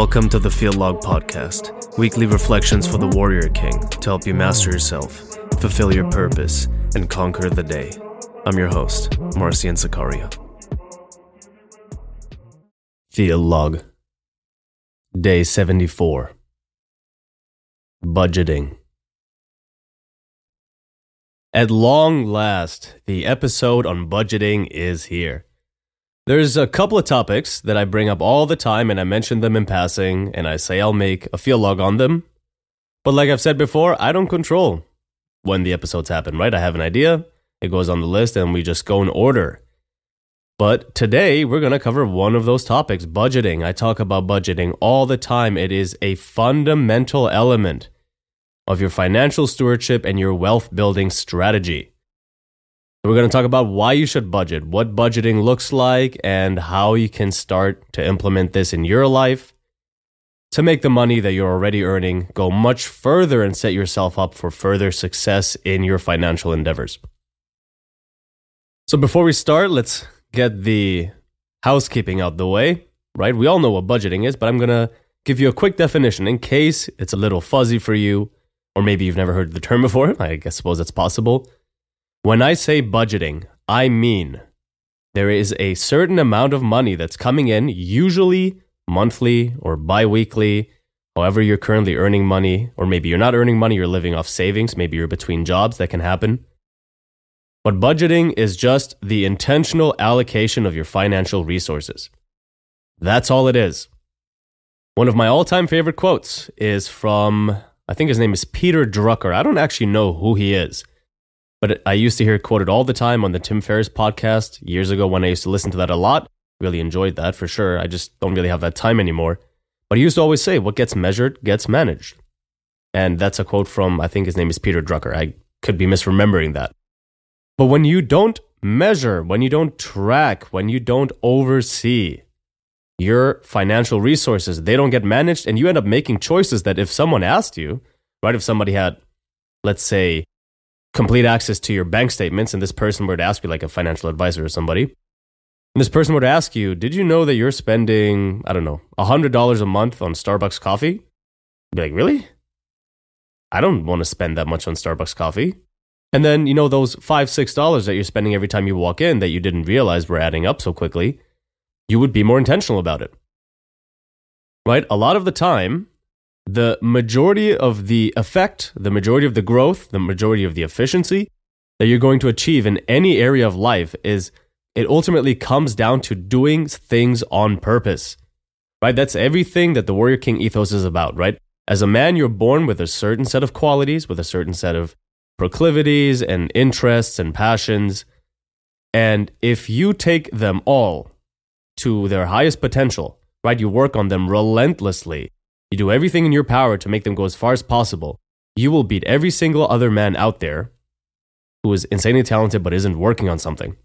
Welcome to the Field Log Podcast, weekly reflections for the Warrior King to help you master yourself, fulfill your purpose, and conquer the day. I'm your host, Marcian Sakaria. Field Log, Day 74 Budgeting. At long last, the episode on budgeting is here. There's a couple of topics that I bring up all the time, and I mention them in passing, and I say I'll make a field log on them. But like I've said before, I don't control when the episodes happen, right? I have an idea, it goes on the list, and we just go in order. But today, we're going to cover one of those topics budgeting. I talk about budgeting all the time. It is a fundamental element of your financial stewardship and your wealth building strategy. We're going to talk about why you should budget, what budgeting looks like, and how you can start to implement this in your life to make the money that you're already earning go much further and set yourself up for further success in your financial endeavors. So, before we start, let's get the housekeeping out the way, right? We all know what budgeting is, but I'm going to give you a quick definition in case it's a little fuzzy for you, or maybe you've never heard the term before. I guess suppose it's possible. When I say budgeting, I mean there is a certain amount of money that's coming in, usually monthly or bi weekly, however, you're currently earning money, or maybe you're not earning money, you're living off savings, maybe you're between jobs, that can happen. But budgeting is just the intentional allocation of your financial resources. That's all it is. One of my all time favorite quotes is from, I think his name is Peter Drucker. I don't actually know who he is. But I used to hear it quoted all the time on the Tim Ferriss podcast years ago when I used to listen to that a lot. Really enjoyed that for sure. I just don't really have that time anymore. But he used to always say, what gets measured gets managed. And that's a quote from, I think his name is Peter Drucker. I could be misremembering that. But when you don't measure, when you don't track, when you don't oversee your financial resources, they don't get managed and you end up making choices that if someone asked you, right, if somebody had, let's say, complete access to your bank statements and this person were to ask you like a financial advisor or somebody. And this person were to ask you did you know that you're spending i don't know $100 a month on starbucks coffee? You'd be like really? I don't want to spend that much on starbucks coffee. And then you know those five six dollars that you're spending every time you walk in that you didn't realize were adding up so quickly you would be more intentional about it. Right? A lot of the time the majority of the effect, the majority of the growth, the majority of the efficiency that you're going to achieve in any area of life is it ultimately comes down to doing things on purpose. Right? That's everything that the Warrior King ethos is about, right? As a man, you're born with a certain set of qualities, with a certain set of proclivities and interests and passions. And if you take them all to their highest potential, right, you work on them relentlessly, you do everything in your power to make them go as far as possible, you will beat every single other man out there who is insanely talented but isn't working on something.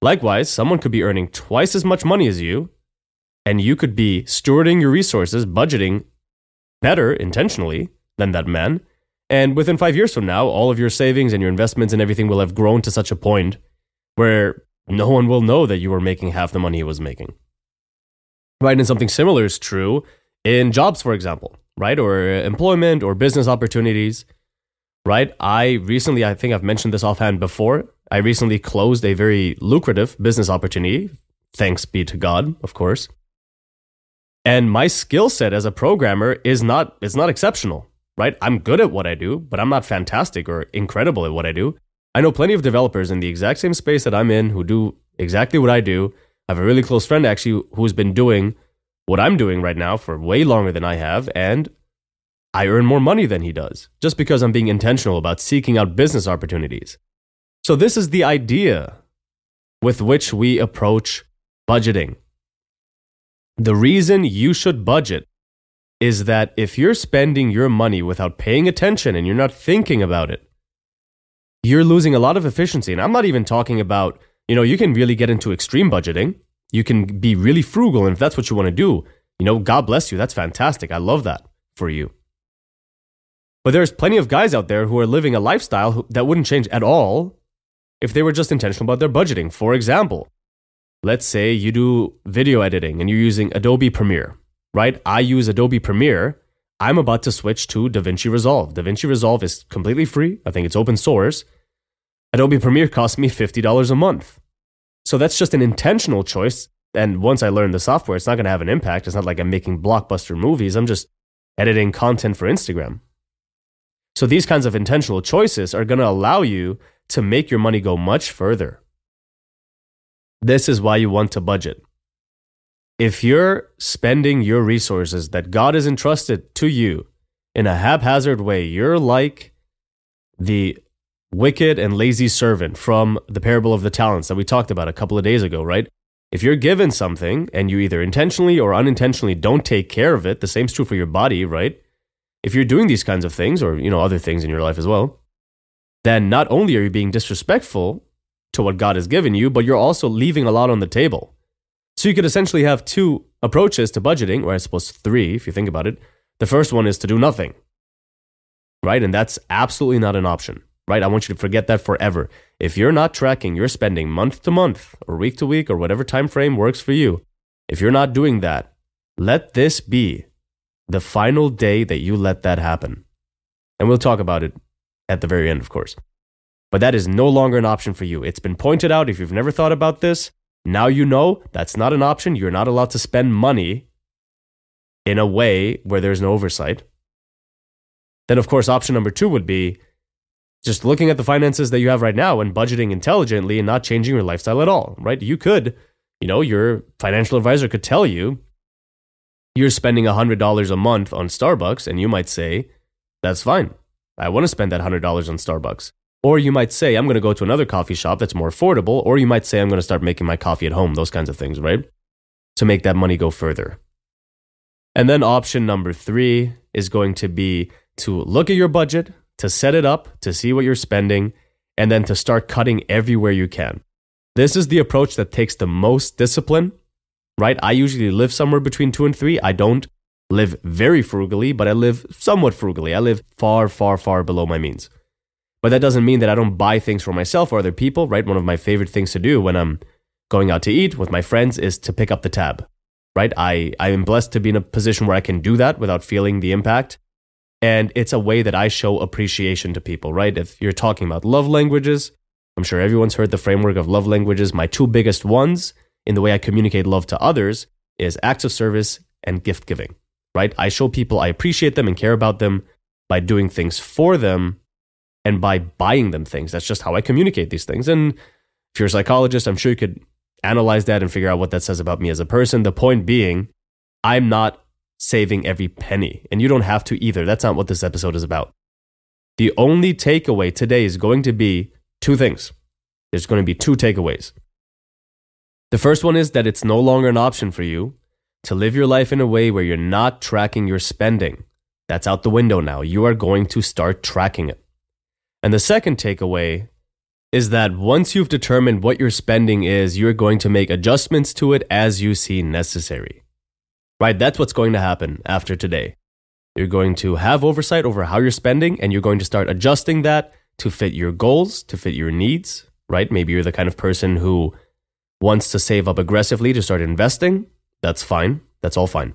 Likewise, someone could be earning twice as much money as you, and you could be stewarding your resources, budgeting better intentionally than that man. And within five years from now, all of your savings and your investments and everything will have grown to such a point where no one will know that you were making half the money he was making. Right? And something similar is true in jobs, for example, right? Or employment or business opportunities, right? I recently, I think I've mentioned this offhand before. I recently closed a very lucrative business opportunity, thanks be to God, of course. And my skill set as a programmer is not it's not exceptional, right? I'm good at what I do, but I'm not fantastic or incredible at what I do. I know plenty of developers in the exact same space that I'm in who do exactly what I do. I have a really close friend actually who's been doing what I'm doing right now for way longer than I have, and I earn more money than he does, just because I'm being intentional about seeking out business opportunities. So, this is the idea with which we approach budgeting. The reason you should budget is that if you're spending your money without paying attention and you're not thinking about it, you're losing a lot of efficiency. And I'm not even talking about, you know, you can really get into extreme budgeting. You can be really frugal. And if that's what you want to do, you know, God bless you. That's fantastic. I love that for you. But there's plenty of guys out there who are living a lifestyle that wouldn't change at all if they were just intentional about their budgeting. For example, let's say you do video editing and you're using Adobe Premiere, right? I use Adobe Premiere. I'm about to switch to DaVinci Resolve. DaVinci Resolve is completely free. I think it's open source. Adobe Premiere costs me $50 a month. So that's just an intentional choice. And once I learn the software, it's not going to have an impact. It's not like I'm making blockbuster movies. I'm just editing content for Instagram. So these kinds of intentional choices are going to allow you to make your money go much further. This is why you want to budget. If you're spending your resources that God has entrusted to you in a haphazard way, you're like the wicked and lazy servant from the parable of the talents that we talked about a couple of days ago, right? If you're given something and you either intentionally or unintentionally don't take care of it, the same's true for your body, right? If you're doing these kinds of things or, you know, other things in your life as well, then not only are you being disrespectful to what God has given you, but you're also leaving a lot on the table. So you could essentially have two approaches to budgeting, or I suppose three if you think about it. The first one is to do nothing, right? And that's absolutely not an option, right? I want you to forget that forever. If you're not tracking your spending month to month or week to week or whatever time frame works for you, if you're not doing that, let this be the final day that you let that happen. And we'll talk about it at the very end, of course. But that is no longer an option for you. It's been pointed out. If you've never thought about this, now you know that's not an option. You're not allowed to spend money in a way where there's no oversight. Then, of course, option number two would be just looking at the finances that you have right now and budgeting intelligently and not changing your lifestyle at all, right? You could, you know, your financial advisor could tell you you're spending $100 a month on Starbucks, and you might say, that's fine. I want to spend that $100 on Starbucks. Or you might say, I'm going to go to another coffee shop that's more affordable. Or you might say, I'm going to start making my coffee at home, those kinds of things, right? To make that money go further. And then option number three is going to be to look at your budget, to set it up, to see what you're spending, and then to start cutting everywhere you can. This is the approach that takes the most discipline right? I usually live somewhere between two and three. I don't live very frugally, but I live somewhat frugally. I live far, far, far below my means. But that doesn't mean that I don't buy things for myself or other people, right? One of my favorite things to do when I'm going out to eat with my friends is to pick up the tab, right? I, I am blessed to be in a position where I can do that without feeling the impact. And it's a way that I show appreciation to people, right? If you're talking about love languages, I'm sure everyone's heard the framework of love languages. My two biggest ones in the way I communicate love to others is acts of service and gift giving, right? I show people I appreciate them and care about them by doing things for them and by buying them things. That's just how I communicate these things. And if you're a psychologist, I'm sure you could analyze that and figure out what that says about me as a person. The point being, I'm not saving every penny, and you don't have to either. That's not what this episode is about. The only takeaway today is going to be two things. There's going to be two takeaways. The first one is that it's no longer an option for you to live your life in a way where you're not tracking your spending. That's out the window now. You are going to start tracking it. And the second takeaway is that once you've determined what your spending is, you're going to make adjustments to it as you see necessary. Right? That's what's going to happen after today. You're going to have oversight over how you're spending, and you're going to start adjusting that to fit your goals, to fit your needs, right? Maybe you're the kind of person who wants to save up aggressively to start investing, that's fine. That's all fine.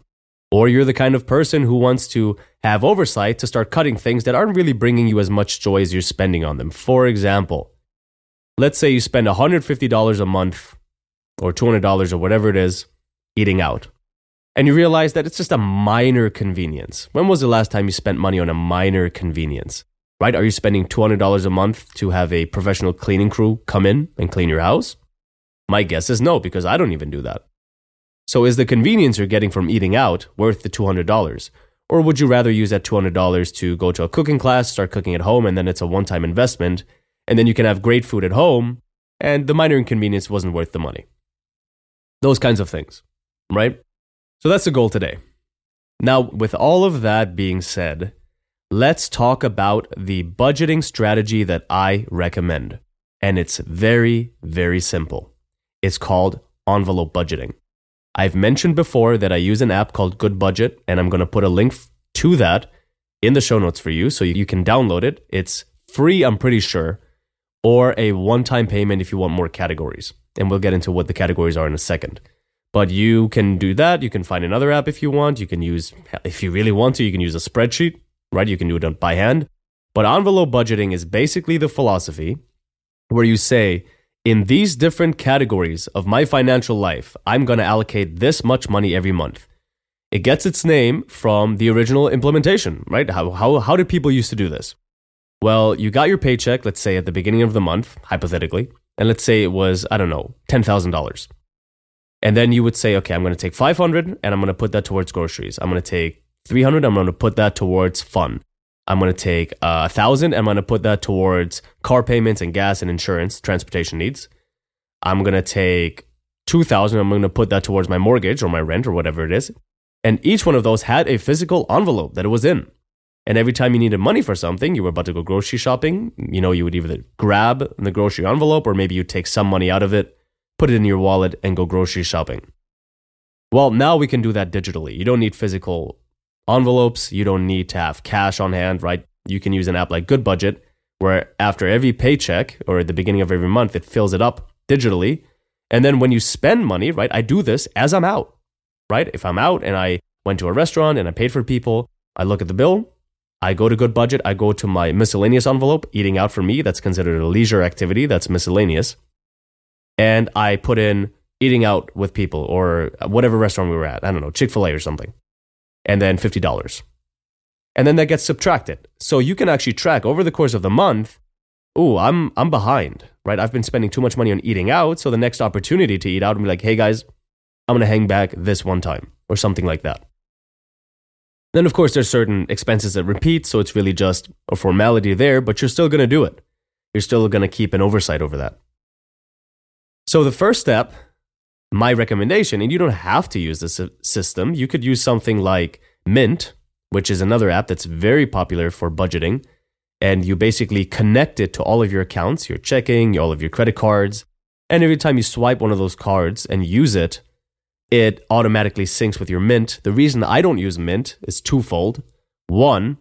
Or you're the kind of person who wants to have oversight to start cutting things that aren't really bringing you as much joy as you're spending on them. For example, let's say you spend $150 a month or $200 or whatever it is eating out. And you realize that it's just a minor convenience. When was the last time you spent money on a minor convenience? Right? Are you spending $200 a month to have a professional cleaning crew come in and clean your house? My guess is no, because I don't even do that. So is the convenience you're getting from eating out worth the $200? Or would you rather use that $200 to go to a cooking class, start cooking at home, and then it's a one time investment, and then you can have great food at home, and the minor inconvenience wasn't worth the money? Those kinds of things, right? So that's the goal today. Now, with all of that being said, let's talk about the budgeting strategy that I recommend. And it's very, very simple. It's called envelope budgeting. I've mentioned before that I use an app called Goodbudget, and I'm going to put a link to that in the show notes for you so you can download it. It's free, I'm pretty sure, or a one time payment if you want more categories. And we'll get into what the categories are in a second. But you can do that. You can find another app if you want. You can use, if you really want to, you can use a spreadsheet, right? You can do it by hand. But envelope budgeting is basically the philosophy where you say, in these different categories of my financial life, I'm going to allocate this much money every month. It gets its name from the original implementation, right? How, how, how did people used to do this? Well, you got your paycheck, let's say at the beginning of the month, hypothetically, and let's say it was, I don't know, $10,000. And then you would say, okay, I'm going to take 500 and I'm going to put that towards groceries. I'm going to take 300, I'm going to put that towards fun. I'm going to take a uh, thousand. I'm going to put that towards car payments and gas and insurance, transportation needs. I'm going to take 2000. I'm going to put that towards my mortgage or my rent or whatever it is. And each one of those had a physical envelope that it was in. And every time you needed money for something, you were about to go grocery shopping, you know, you would either grab the grocery envelope or maybe you'd take some money out of it, put it in your wallet, and go grocery shopping. Well, now we can do that digitally. You don't need physical envelopes. You don't need to have cash on hand, right? You can use an app like Goodbudget, where after every paycheck or at the beginning of every month, it fills it up digitally. And then when you spend money, right? I do this as I'm out, right? If I'm out and I went to a restaurant and I paid for people, I look at the bill, I go to Goodbudget, I go to my miscellaneous envelope, eating out for me, that's considered a leisure activity, that's miscellaneous. And I put in eating out with people or whatever restaurant we were at. I don't know, Chick fil A or something and then $50. And then that gets subtracted. So you can actually track over the course of the month, oh, I'm I'm behind, right? I've been spending too much money on eating out, so the next opportunity to eat out and be like, "Hey guys, I'm going to hang back this one time." or something like that. Then of course there's certain expenses that repeat, so it's really just a formality there, but you're still going to do it. You're still going to keep an oversight over that. So the first step my recommendation, and you don't have to use this uh, system, you could use something like Mint, which is another app that's very popular for budgeting. And you basically connect it to all of your accounts, your checking, all of your credit cards. And every time you swipe one of those cards and use it, it automatically syncs with your Mint. The reason I don't use Mint is twofold. One,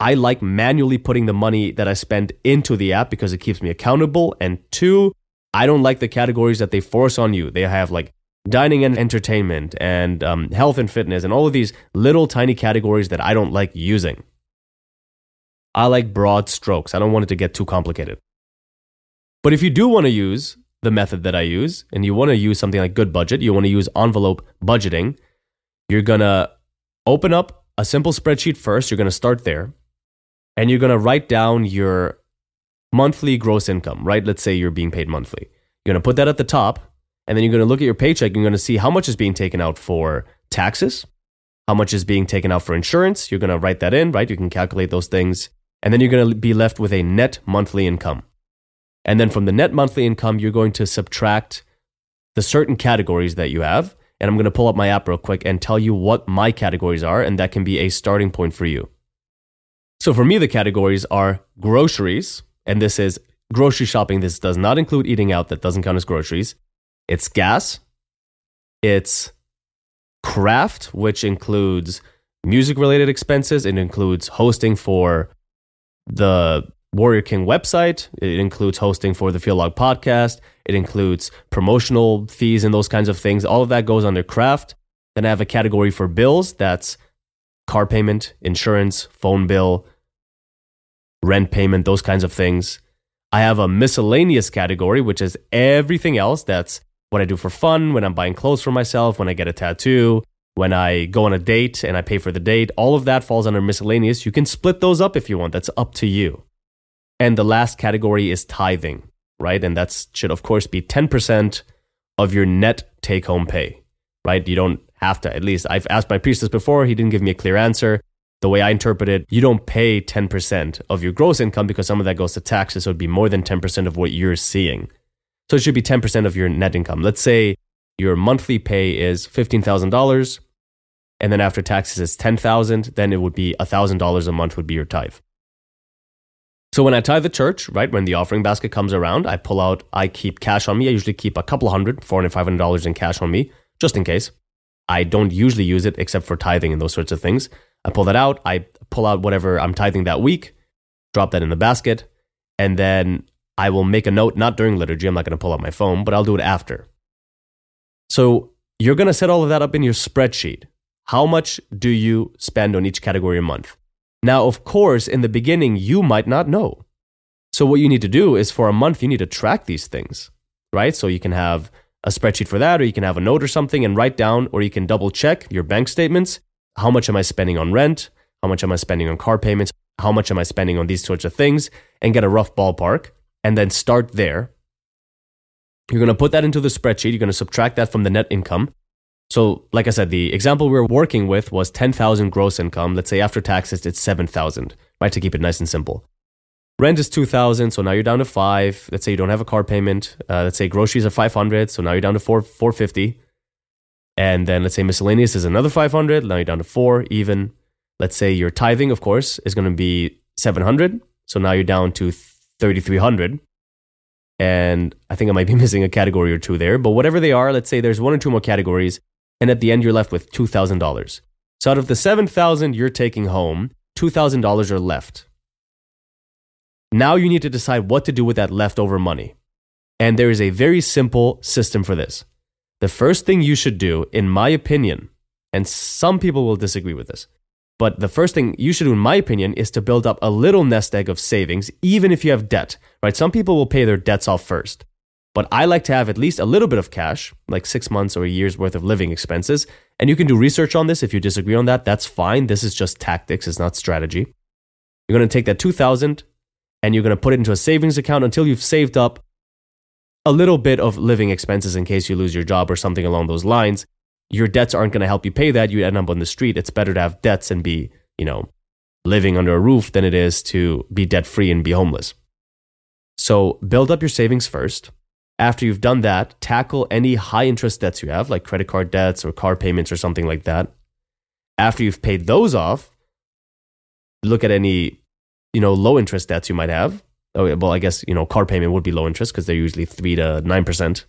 I like manually putting the money that I spend into the app because it keeps me accountable. And two, I don't like the categories that they force on you. They have like dining and entertainment and um, health and fitness and all of these little tiny categories that I don't like using. I like broad strokes. I don't want it to get too complicated. But if you do want to use the method that I use and you want to use something like Goodbudget, you want to use envelope budgeting, you're going to open up a simple spreadsheet first. You're going to start there and you're going to write down your monthly gross income, right? Let's say you're being paid monthly. You're going to put that at the top, and then you're going to look at your paycheck and you're going to see how much is being taken out for taxes, how much is being taken out for insurance. You're going to write that in, right? You can calculate those things. And then you're going to be left with a net monthly income. And then from the net monthly income, you're going to subtract the certain categories that you have. And I'm going to pull up my app real quick and tell you what my categories are, and that can be a starting point for you. So for me, the categories are groceries, and this is grocery shopping. This does not include eating out, that doesn't count as groceries. It's gas, it's craft, which includes music related expenses, it includes hosting for the Warrior King website, it includes hosting for the Field Log podcast, it includes promotional fees and those kinds of things. All of that goes under craft. Then I have a category for bills that's car payment, insurance, phone bill, rent payment, those kinds of things. I have a miscellaneous category, which is everything else. That's what I do for fun, when I'm buying clothes for myself, when I get a tattoo, when I go on a date and I pay for the date. All of that falls under miscellaneous. You can split those up if you want. That's up to you. And the last category is tithing, right? And that should, of course, be 10% of your net take home pay, right? You don't have to. At least I've asked my priestess before. He didn't give me a clear answer the way I interpret it, you don't pay 10% of your gross income because some of that goes to taxes. So it'd be more than 10% of what you're seeing. So it should be 10% of your net income. Let's say your monthly pay is $15,000 and then after taxes is 10,000, then it would be $1,000 a month would be your tithe. So when I tithe the church, right, when the offering basket comes around, I pull out, I keep cash on me. I usually keep a couple hundred, $400, $500 in cash on me, just in case. I don't usually use it except for tithing and those sorts of things. I pull that out. I pull out whatever I'm tithing that week, drop that in the basket, and then I will make a note, not during liturgy. I'm not going to pull out my phone, but I'll do it after. So you're going to set all of that up in your spreadsheet. How much do you spend on each category a month? Now, of course, in the beginning, you might not know. So, what you need to do is for a month, you need to track these things, right? So, you can have a spreadsheet for that, or you can have a note or something and write down, or you can double check your bank statements. How much am I spending on rent? How much am I spending on car payments? How much am I spending on these sorts of things? And get a rough ballpark and then start there. You're going to put that into the spreadsheet. You're going to subtract that from the net income. So, like I said, the example we were working with was 10,000 gross income. Let's say after taxes, it's 7,000, right? To keep it nice and simple. Rent is 2,000, so now you're down to five. Let's say you don't have a car payment. Uh, let's say groceries are 500, so now you're down to four, 450. And then let's say miscellaneous is another 500. Now you're down to four, even. Let's say your tithing, of course, is going to be 700. So now you're down to 3,300. And I think I might be missing a category or two there, but whatever they are, let's say there's one or two more categories. And at the end, you're left with $2,000. So out of the 7,000 you're taking home, $2,000 are left. Now you need to decide what to do with that leftover money. And there is a very simple system for this. The first thing you should do, in my opinion, and some people will disagree with this, but the first thing you should do, in my opinion, is to build up a little nest egg of savings, even if you have debt, right? Some people will pay their debts off first. But I like to have at least a little bit of cash, like six months or a year's worth of living expenses. And you can do research on this. If you disagree on that, that's fine. This is just tactics, it's not strategy. You're going to take that 2000 and you're going to put it into a savings account until you've saved up a little bit of living expenses in case you lose your job or something along those lines your debts aren't going to help you pay that. You end up on the street. It's better to have debts and be, you know, living under a roof than it is to be debt free and be homeless. So build up your savings first. After you've done that, tackle any high interest debts you have, like credit card debts or car payments or something like that. After you've paid those off, look at any, you know, low interest debts you might have. Oh, well, I guess, you know, car payment would be low interest because they're usually 3 to 9%,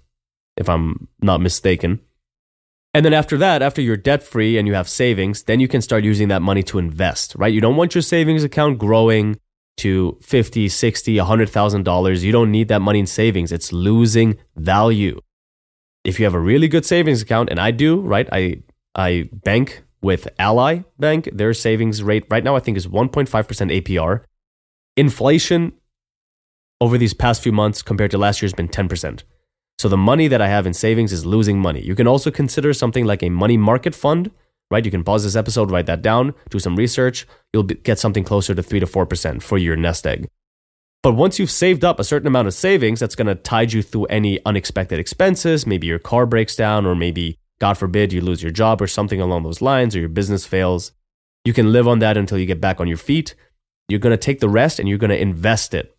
if I'm not mistaken. And then after that, after you're debt free and you have savings, then you can start using that money to invest, right? You don't want your savings account growing to 50, 60, $100,000. You don't need that money in savings. It's losing value. If you have a really good savings account, and I do, right? I, I bank with Ally Bank. Their savings rate right now, I think, is 1.5% APR. Inflation over these past few months compared to last year has been 10%. So the money that I have in savings is losing money. You can also consider something like a money market fund, right? You can pause this episode, write that down, do some research. You'll get something closer to 3 to 4% for your nest egg. But once you've saved up a certain amount of savings, that's going to tide you through any unexpected expenses. Maybe your car breaks down, or maybe, God forbid, you lose your job or something along those lines, or your business fails. You can live on that until you get back on your feet. You're going to take the rest and you're going to invest it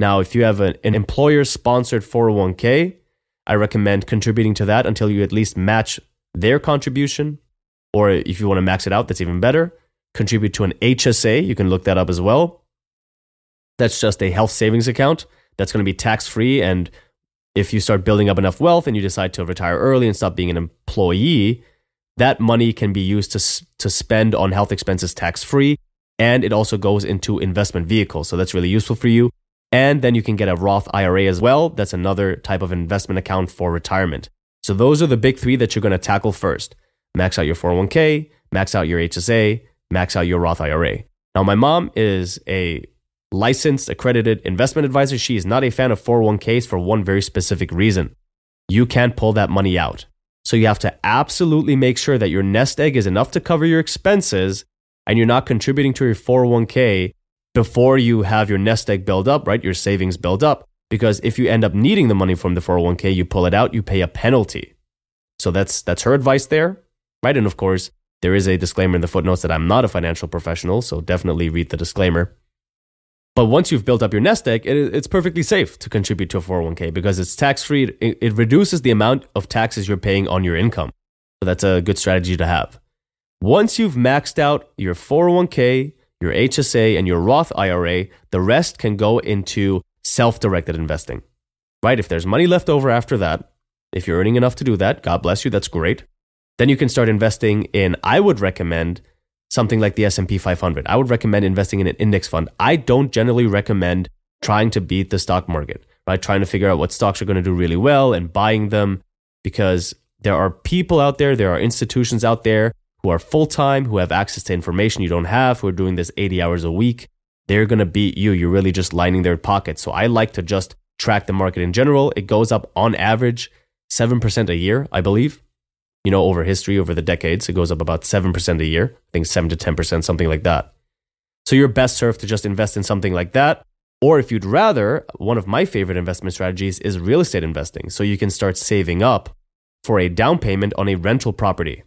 now, if you have an, an employer sponsored 401k, I recommend contributing to that until you at least match their contribution. Or if you want to max it out, that's even better. Contribute to an HSA. You can look that up as well. That's just a health savings account that's going to be tax free. And if you start building up enough wealth and you decide to retire early and stop being an employee, that money can be used to, to spend on health expenses tax free. And it also goes into investment vehicles. So that's really useful for you. And then you can get a Roth IRA as well. That's another type of investment account for retirement. So those are the big three that you're going to tackle first. Max out your 401k, max out your HSA, max out your Roth IRA. Now, my mom is a licensed, accredited investment advisor. She is not a fan of 401ks for one very specific reason. You can't pull that money out. So you have to absolutely make sure that your nest egg is enough to cover your expenses and you're not contributing to your 401k before you have your nest egg build up, right? Your savings build up. Because if you end up needing the money from the 401k, you pull it out, you pay a penalty. So that's that's her advice there, right? And of course, there is a disclaimer in the footnotes that I'm not a financial professional, so definitely read the disclaimer. But once you've built up your nest egg, it, it's perfectly safe to contribute to a 401k because it's tax free. It, it reduces the amount of taxes you're paying on your income. So that's a good strategy to have. Once you've maxed out your 401k, your HSA, and your Roth IRA, the rest can go into self directed investing. Right? If there's money left over after that, if you're earning enough to do that, God bless you, that's great. Then you can start investing in, I would recommend something like the S&P 500. I would recommend investing in an index fund. I don't generally recommend trying to beat the stock market, right? Trying to figure out what stocks are going to do really well and buying them because There are people out there, there are institutions out there who are full time, who have access to information you don't have, who are doing this 80 hours a week. They're going to beat you. You're really just lining their pockets. So I like to just track the market in general. It goes up on average 7% a year, I believe. You know, over history, over the decades, it goes up about 7% a year. I think 7 to 10%, something like that. So you're best served to just invest in something like that. Or if you'd rather, one of my favorite investment strategies is real estate investing. So you can start saving up for a down payment on a rental property,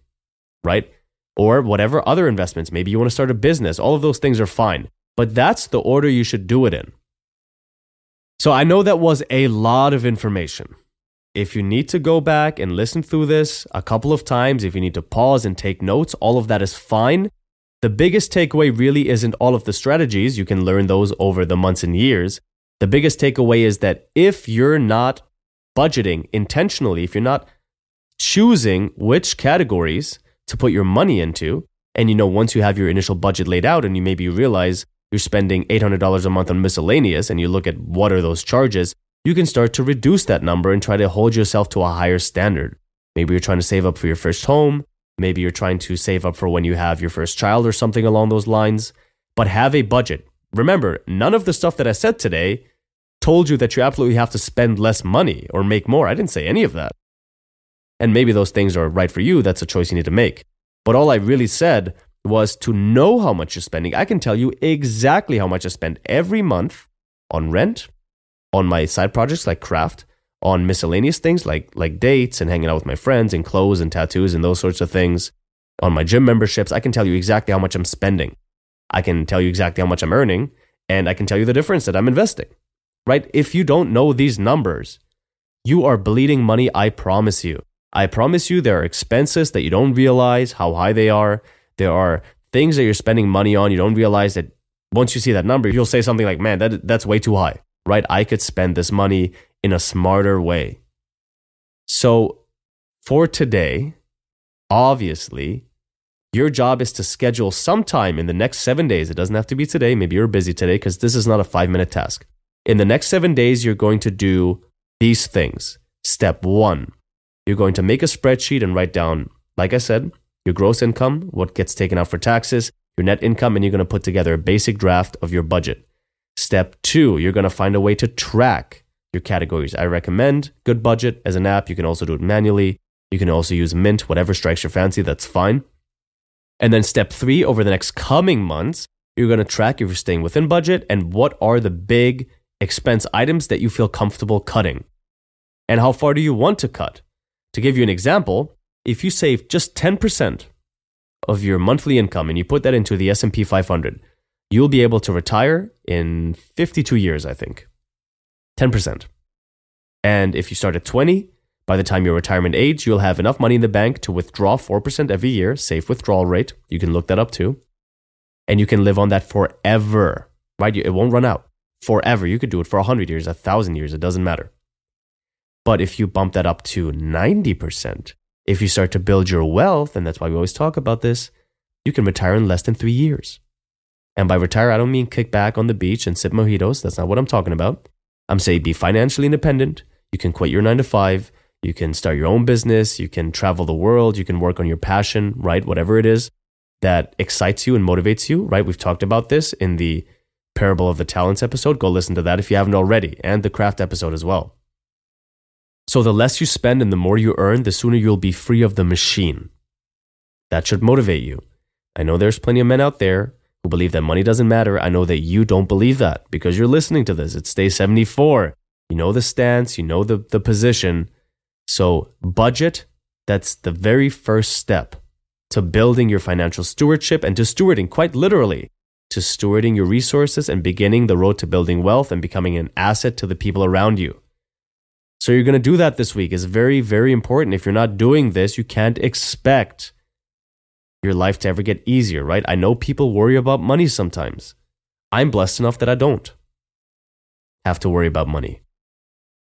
right? Or whatever other investments. Maybe you want to start a business. All of those things are fine. But that's the order you should do it in. So I know that was a lot of information. If you need to go back and listen through this a couple of times, if you need to pause and take notes, all of that is fine. The biggest takeaway really isn't all of the strategies. You can learn those over the months and years. The biggest takeaway is that if you're not budgeting intentionally, if you're not choosing which categories to put your money into, and you know, once you have your initial budget laid out and you maybe realize you're spending $800 a month on miscellaneous and you look at what are those charges, you can start to reduce that number and try to hold yourself to a higher standard. Maybe you're trying to save up for your first home. Maybe you're trying to save up for when you have your first child or something along those lines. But have a budget. Remember, none of the stuff that I said today told you that you absolutely have to spend less money or make more. I didn't say any of that. And maybe those things are right for you. That's a choice you need to make. But all I really said was to know how much you're spending. I can tell you exactly how much I spend every month on rent, on my side projects like craft, on miscellaneous things like like dates and hanging out with my friends and clothes and tattoos and those sorts of things, on my gym memberships, I can tell you exactly how much I'm spending. I can tell you exactly how much I'm earning and I can tell you the difference that I'm investing. Right? If you don't know these numbers, you are bleeding money, I promise you. I promise you there are expenses that you don't realize how high they are. There are things that you're spending money on you don't realize that once you see that number, you'll say something like, "Man, that that's way too high." right? I could spend this money in a smarter way. So, for today, obviously, your job is to schedule sometime in the next seven days. It doesn't have to be today. Maybe you're busy today because this is not a five minute task. In the next seven days, you're going to do these things. Step one, you're going to make a spreadsheet and write down, like I said, your gross income, what gets taken out for taxes, your net income, and you're going to put together a basic draft of your budget. Step two, you're going to find a way to track your categories. I recommend Goodbudget as an app. You can also do it manually. You can also use Mint, whatever strikes your fancy, that's fine. And then step three, over the next coming months, you're going to track if you're staying within budget and what are the big expense items that you feel comfortable cutting. And how far do you want to cut? To give you an example, if you save just 10% of your monthly income and you put that into the S&P 500, you'll be able to retire in 52 years, I think. 10%. And if you start at 20, by the time your retirement age, you'll have enough money in the bank to withdraw 4% every year, safe withdrawal rate. You can look that up too. And you can live on that forever, right? It won't run out forever. You could do it for 100 years, 1,000 years, it doesn't matter. But if you bump that up to 90%, if you start to build your wealth, and that's why we always talk about this, you can retire in less than three years. And by retire, I don't mean kick back on the beach and sip mojitos. That's not what I'm talking about. I'm saying be financially independent. You can quit your nine to five. You can start your own business. You can travel the world. You can work on your passion, right? Whatever it is that excites you and motivates you, right? We've talked about this in the Parable of the Talents episode. Go listen to that if you haven't already, and the craft episode as well. So the less you spend and the more you earn, the sooner you'll be free of the machine. That should motivate you. I know there's plenty of men out there who believe that money doesn't matter. I know that you don't believe that because you're listening to this. It's day 74. You know the stance, you know the, the position. So, budget, that's the very first step to building your financial stewardship and to stewarding, quite literally, to stewarding your resources and beginning the road to building wealth and becoming an asset to the people around you. So, you're going to do that this week. It's very, very important. If you're not doing this, you can't expect your life to ever get easier, right? I know people worry about money sometimes. I'm blessed enough that I don't have to worry about money.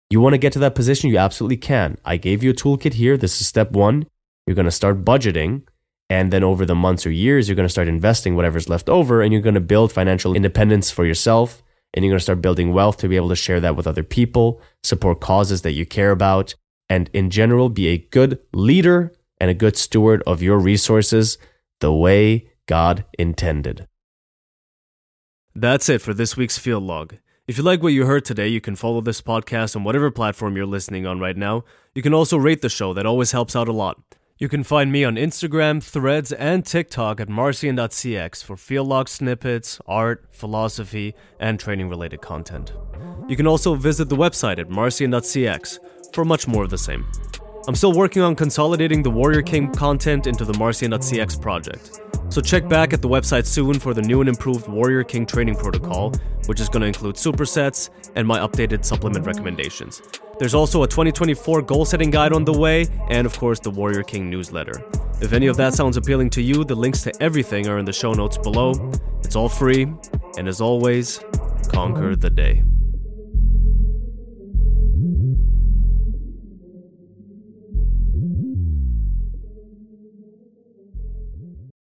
You want to get to that position? You absolutely can. I gave you a toolkit here. This is step one. You're going to start budgeting. And then over the months or years, you're going to start investing whatever's left over and you're going to build financial independence for yourself. And you're going to start building wealth to be able to share that with other people, support causes that you care about, and in general be a good leader and a good steward of your resources the way God intended. That's it for this week's Field Log. If you like what you heard today, you can follow this podcast on whatever platform you're listening on right now. You can also rate the show, that always helps out a lot. You can find me on Instagram, Threads, and TikTok at marcian.cx for field log snippets, art, philosophy, and training related content. You can also visit the website at marcian.cx for much more of the same. I'm still working on consolidating the Warrior King content into the Marcian.cx project. So check back at the website soon for the new and improved Warrior King training protocol, which is going to include supersets and my updated supplement recommendations. There's also a 2024 goal setting guide on the way, and of course, the Warrior King newsletter. If any of that sounds appealing to you, the links to everything are in the show notes below. It's all free, and as always, conquer the day.